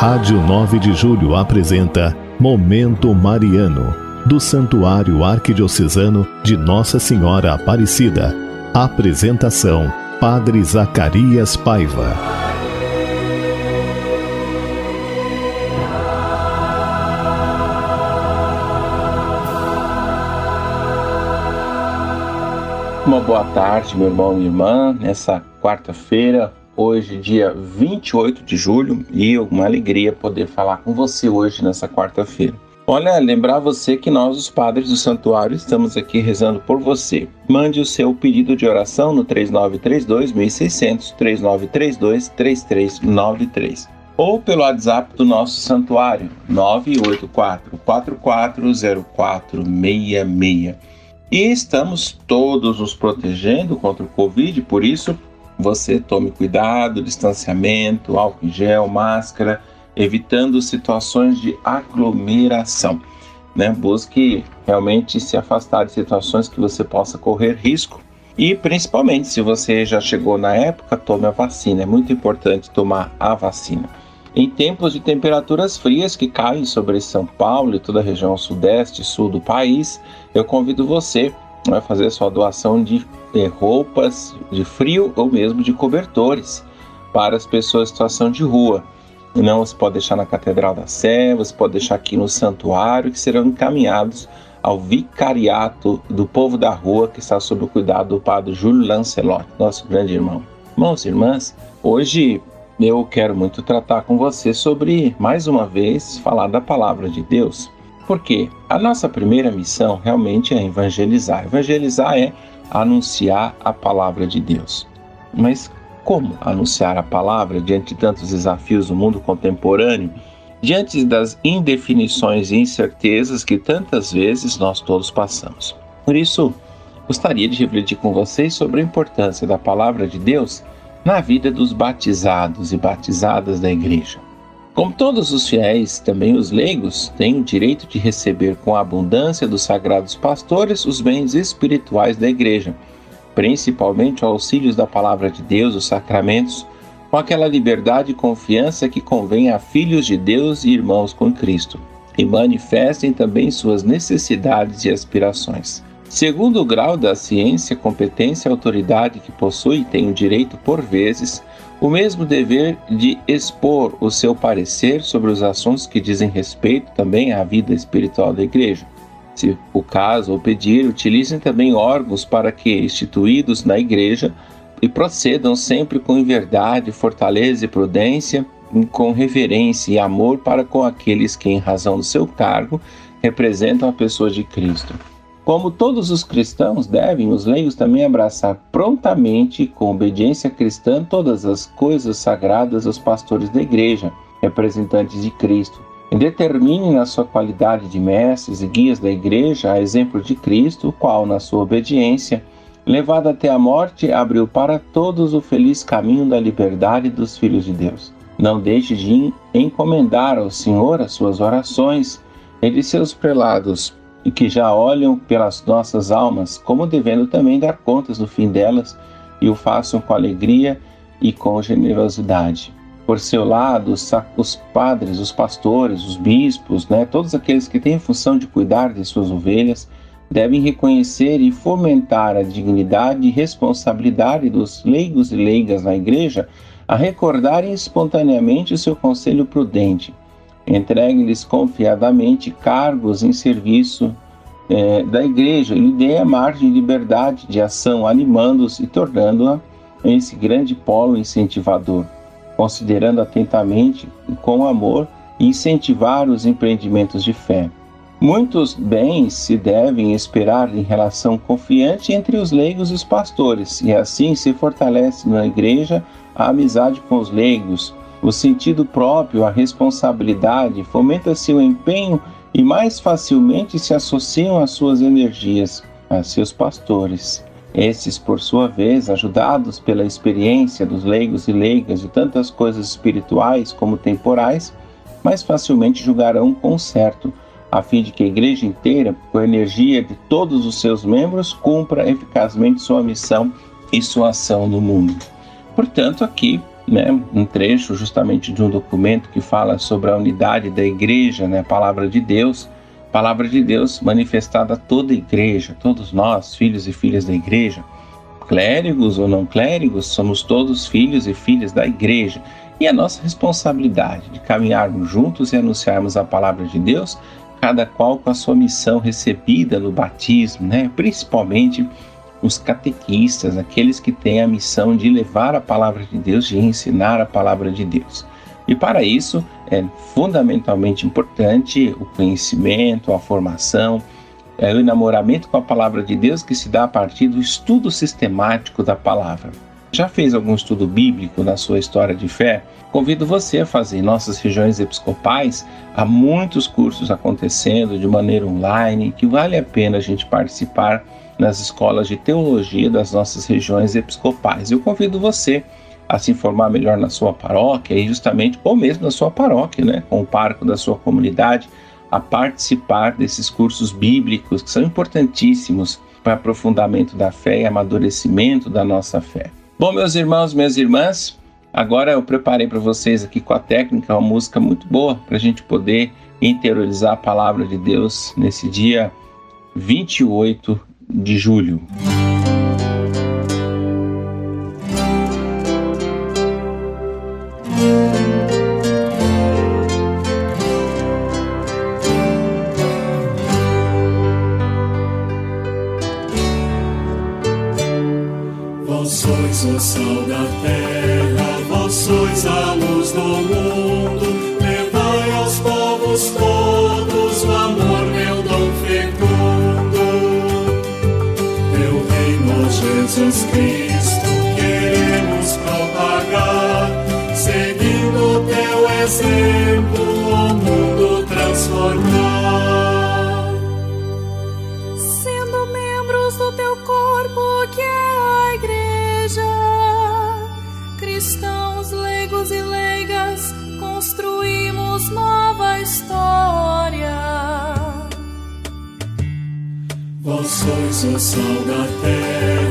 Rádio 9 de Julho apresenta Momento Mariano, do Santuário Arquidiocesano de Nossa Senhora Aparecida. Apresentação: Padre Zacarias Paiva. Uma boa tarde, meu irmão e irmã, nessa quarta-feira, hoje, dia 28 de julho, e uma alegria poder falar com você hoje, nessa quarta-feira. Olha, lembrar você que nós, os padres do santuário, estamos aqui rezando por você. Mande o seu pedido de oração no 3932 1600 3932 3393 ou pelo WhatsApp do nosso santuário 984 440466. E estamos todos nos protegendo contra o Covid, por isso você tome cuidado, distanciamento, álcool em gel, máscara, evitando situações de aglomeração. Né? Busque realmente se afastar de situações que você possa correr risco. E principalmente, se você já chegou na época, tome a vacina. É muito importante tomar a vacina. Em tempos de temperaturas frias que caem sobre São Paulo e toda a região sudeste e sul do país, eu convido você a fazer sua doação de eh, roupas de frio ou mesmo de cobertores para as pessoas em situação de rua. Não você pode deixar na Catedral da Sé, você pode deixar aqui no santuário, que serão encaminhados ao vicariato do povo da rua, que está sob o cuidado do padre Júlio Lancelot, nosso grande irmão. Irmãos e irmãs, hoje eu quero muito tratar com você sobre, mais uma vez, falar da palavra de Deus. Porque a nossa primeira missão realmente é evangelizar. Evangelizar é anunciar a palavra de Deus. Mas como anunciar a palavra diante de tantos desafios do mundo contemporâneo, diante das indefinições e incertezas que tantas vezes nós todos passamos? Por isso, gostaria de refletir com vocês sobre a importância da palavra de Deus na vida dos batizados e batizadas da igreja. Como todos os fiéis, também os leigos têm o direito de receber com abundância dos sagrados pastores os bens espirituais da igreja, principalmente auxílios da palavra de Deus, os sacramentos, com aquela liberdade e confiança que convém a filhos de Deus e irmãos com Cristo, e manifestem também suas necessidades e aspirações. Segundo o grau da ciência, competência e autoridade que possui, tem o direito, por vezes, o mesmo dever de expor o seu parecer sobre os assuntos que dizem respeito também à vida espiritual da Igreja. Se o caso ou pedir, utilizem também órgãos para que, instituídos na Igreja, e procedam sempre com verdade, fortaleza e prudência, com reverência e amor para com aqueles que, em razão do seu cargo, representam a pessoa de Cristo. Como todos os cristãos devem, os leigos também abraçar prontamente, com obediência cristã, todas as coisas sagradas aos pastores da igreja, representantes de Cristo. E determine na sua qualidade de mestres e guias da igreja, a exemplo de Cristo, o qual, na sua obediência, levado até a morte, abriu para todos o feliz caminho da liberdade dos filhos de Deus. Não deixe de encomendar ao Senhor as suas orações e de seus prelados e que já olham pelas nossas almas, como devendo também dar contas do fim delas, e o façam com alegria e com generosidade. Por seu lado, os padres, os pastores, os bispos, né, todos aqueles que têm função de cuidar de suas ovelhas, devem reconhecer e fomentar a dignidade e responsabilidade dos leigos e leigas na igreja a recordarem espontaneamente o seu conselho prudente, Entregue-lhes confiadamente cargos em serviço é, da igreja e dê a margem de liberdade de ação, animando-os e tornando-a esse grande polo incentivador, considerando atentamente e com amor incentivar os empreendimentos de fé. Muitos bens se devem esperar em relação confiante entre os leigos e os pastores, e assim se fortalece na igreja a amizade com os leigos, o sentido próprio, a responsabilidade, fomenta-se o empenho e mais facilmente se associam às suas energias, a seus pastores. Esses, por sua vez, ajudados pela experiência dos leigos e leigas de tantas coisas espirituais como temporais, mais facilmente julgarão com certo, a fim de que a igreja inteira, com a energia de todos os seus membros, cumpra eficazmente sua missão e sua ação no mundo. Portanto, aqui né, um trecho justamente de um documento que fala sobre a unidade da igreja, né, a palavra de Deus, palavra de Deus manifestada a toda a igreja, todos nós, filhos e filhas da igreja, clérigos ou não clérigos, somos todos filhos e filhas da igreja. E a nossa responsabilidade de caminharmos juntos e anunciarmos a palavra de Deus, cada qual com a sua missão recebida no batismo, né? principalmente os catequistas, aqueles que têm a missão de levar a palavra de Deus, de ensinar a palavra de Deus. E para isso é fundamentalmente importante o conhecimento, a formação, é o enamoramento com a palavra de Deus que se dá a partir do estudo sistemático da palavra. Já fez algum estudo bíblico na sua história de fé? Convido você a fazer. Em nossas regiões episcopais, há muitos cursos acontecendo de maneira online que vale a pena a gente participar nas escolas de teologia das nossas regiões episcopais. Eu convido você a se informar melhor na sua paróquia e justamente, ou mesmo na sua paróquia, né, com o parco da sua comunidade, a participar desses cursos bíblicos que são importantíssimos para aprofundamento da fé e amadurecimento da nossa fé. Bom, meus irmãos, minhas irmãs, agora eu preparei para vocês aqui com a técnica uma música muito boa para a gente poder interiorizar a palavra de Deus nesse dia 28 de julho. Jesus Cristo, queremos propagar, seguindo teu exemplo, o mundo transformar. sendo membros do teu corpo que é a igreja. Cristãos leigos e leigas, construímos nova história. Vós sois o sal da terra,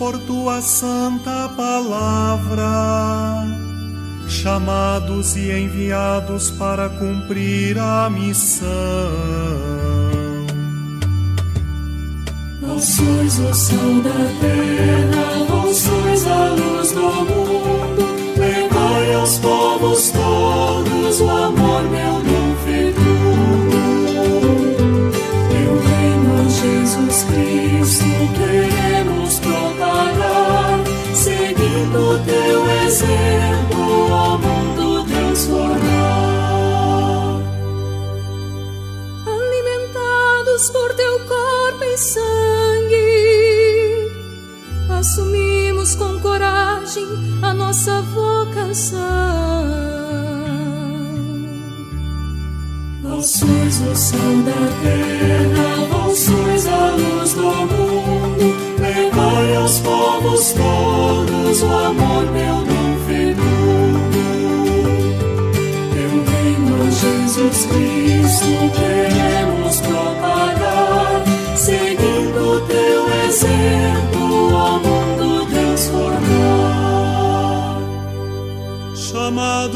por tua santa palavra, chamados e enviados para cumprir a missão. Vós sois o sal da terra, vós sois a luz do mundo. Levai aos povos todos o amor, meu dom nossa vocação. Vós sois o sal da terra, vós sois a luz do mundo. Levai aos povos todos o amor, meu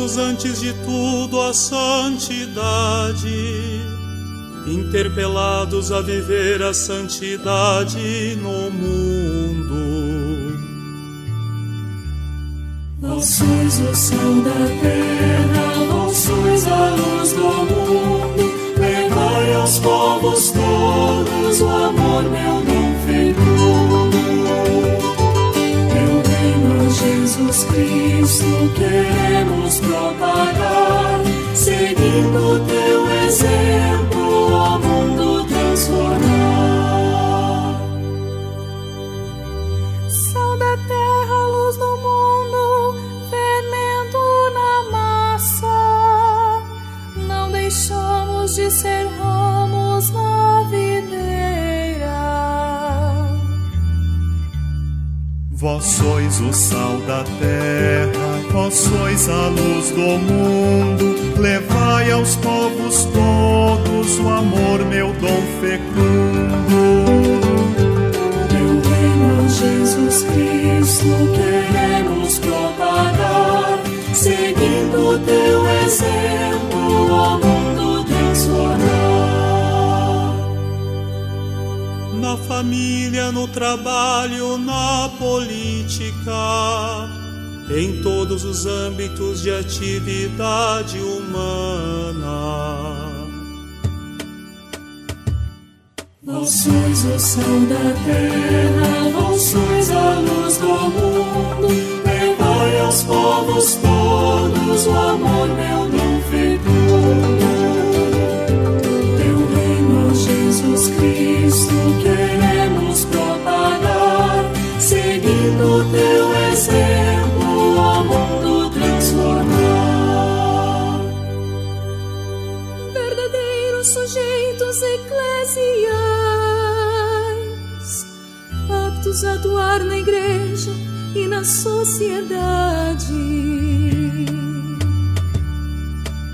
antes de tudo à santidade, interpelados a viver a santidade no mundo. Vós sois o sal da terra, vós sois a luz do mundo. Levai aos povos todos o amor, meu dom fecundo. Jesus Cristo, queremos propagar, seguindo teu exemplo, sois a luz do mundo. Levai aos povos todos o amor, meu dom fecundo. Teu reino, Jesus Cristo, queremos propagar, seguindo teu exemplo, o mundo transformar na família, no trabalho, na política, em todos os âmbitos de atividade humana. Vós sois o sal da terra, vós sois a luz do mundo, levai aos povos todos o amor, meu dom fecundo. Jesus Cristo queremos propagar, seguindo teu exemplo sujeitos eclesiais, aptos a atuar na igreja e na sociedade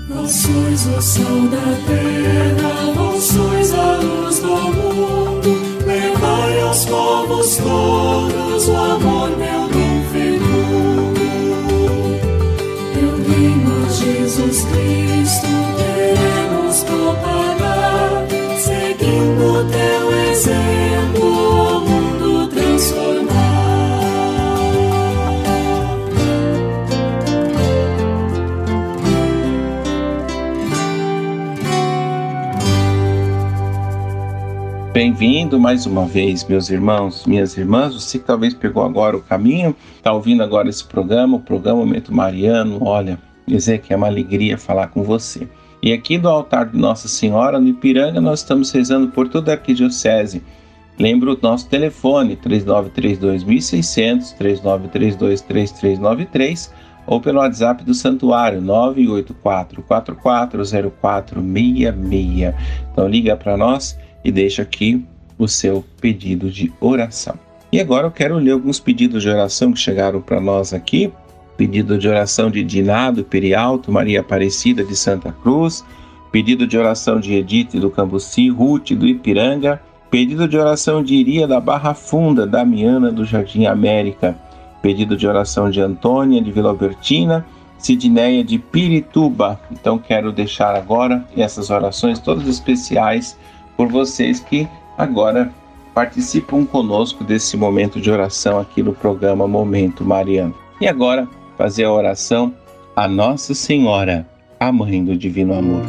Vós sois o sol da terra, vós sois a luz do mundo. Levai aos povos todos o amor, meu dom fecundo. Teu reino, Jesus Cristo, Bem-vindo mais uma vez, meus irmãos, minhas irmãs. Você que talvez pegou agora o caminho, está ouvindo agora esse programa, o programa Momento Mariano. Olha, dizer que é uma alegria falar com você. E aqui do altar de Nossa Senhora, no Ipiranga, nós estamos rezando por toda a arquidiocese. Lembra o nosso telefone, 3932.600, 3932-3393, ou pelo WhatsApp do Santuário, 984-440466. Então liga para nós e deixa aqui o seu pedido de oração. E agora eu quero ler alguns pedidos de oração que chegaram para nós aqui. Pedido de oração de Dinado Perialto, Maria Aparecida de Santa Cruz, pedido de oração de Edith do Cambuci, Ruth do Ipiranga, pedido de oração de Iria da Barra Funda, Damiana do Jardim América, pedido de oração de Antônia de Vila Albertina, Sidneia de Pirituba. Então quero deixar agora essas orações todas especiais por vocês que agora participam conosco desse momento de oração aqui no programa Momento Mariano. E agora, fazer a oração a Nossa Senhora, a Mãe do Divino Amor.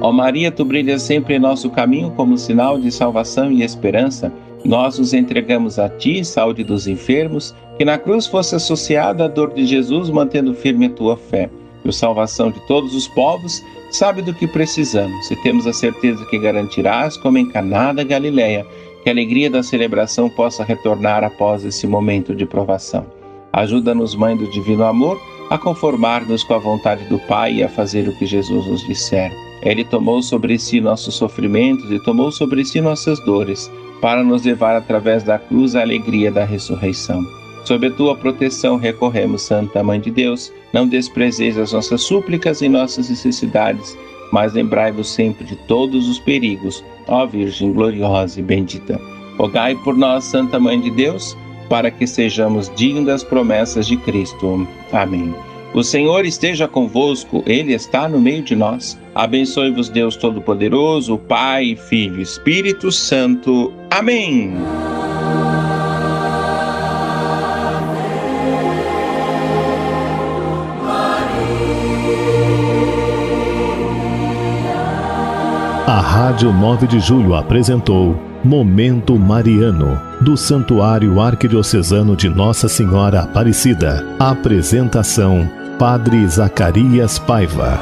Ó Maria, tu brilhas sempre em nosso caminho como sinal de salvação e esperança. Nós nos entregamos a ti, saúde dos enfermos, que na cruz fosse associada a dor de Jesus, mantendo firme a tua fé. E a salvação de todos os povos, sabe do que precisamos e temos a certeza que garantirás, como em Caná da Galileia, que a alegria da celebração possa retornar após esse momento de provação. Ajuda-nos, Mãe do Divino Amor, a conformar-nos com a vontade do Pai e a fazer o que Jesus nos disser. Ele tomou sobre si nossos sofrimentos e tomou sobre si nossas dores, para nos levar através da cruz à alegria da ressurreição. Sob a tua proteção recorremos, Santa Mãe de Deus. Não desprezeis as nossas súplicas e nossas necessidades, mas lembrai-vos sempre de todos os perigos, ó Virgem gloriosa e bendita. Rogai por nós, Santa Mãe de Deus, para que sejamos dignos das promessas de Cristo. Amém. O Senhor esteja convosco, Ele está no meio de nós. Abençoe-vos, Deus Todo-Poderoso, Pai, Filho e Espírito Santo. Amém. A Rádio 9 de Julho apresentou Momento Mariano, do Santuário Arquidiocesano de Nossa Senhora Aparecida. Apresentação: Padre Zacarias Paiva.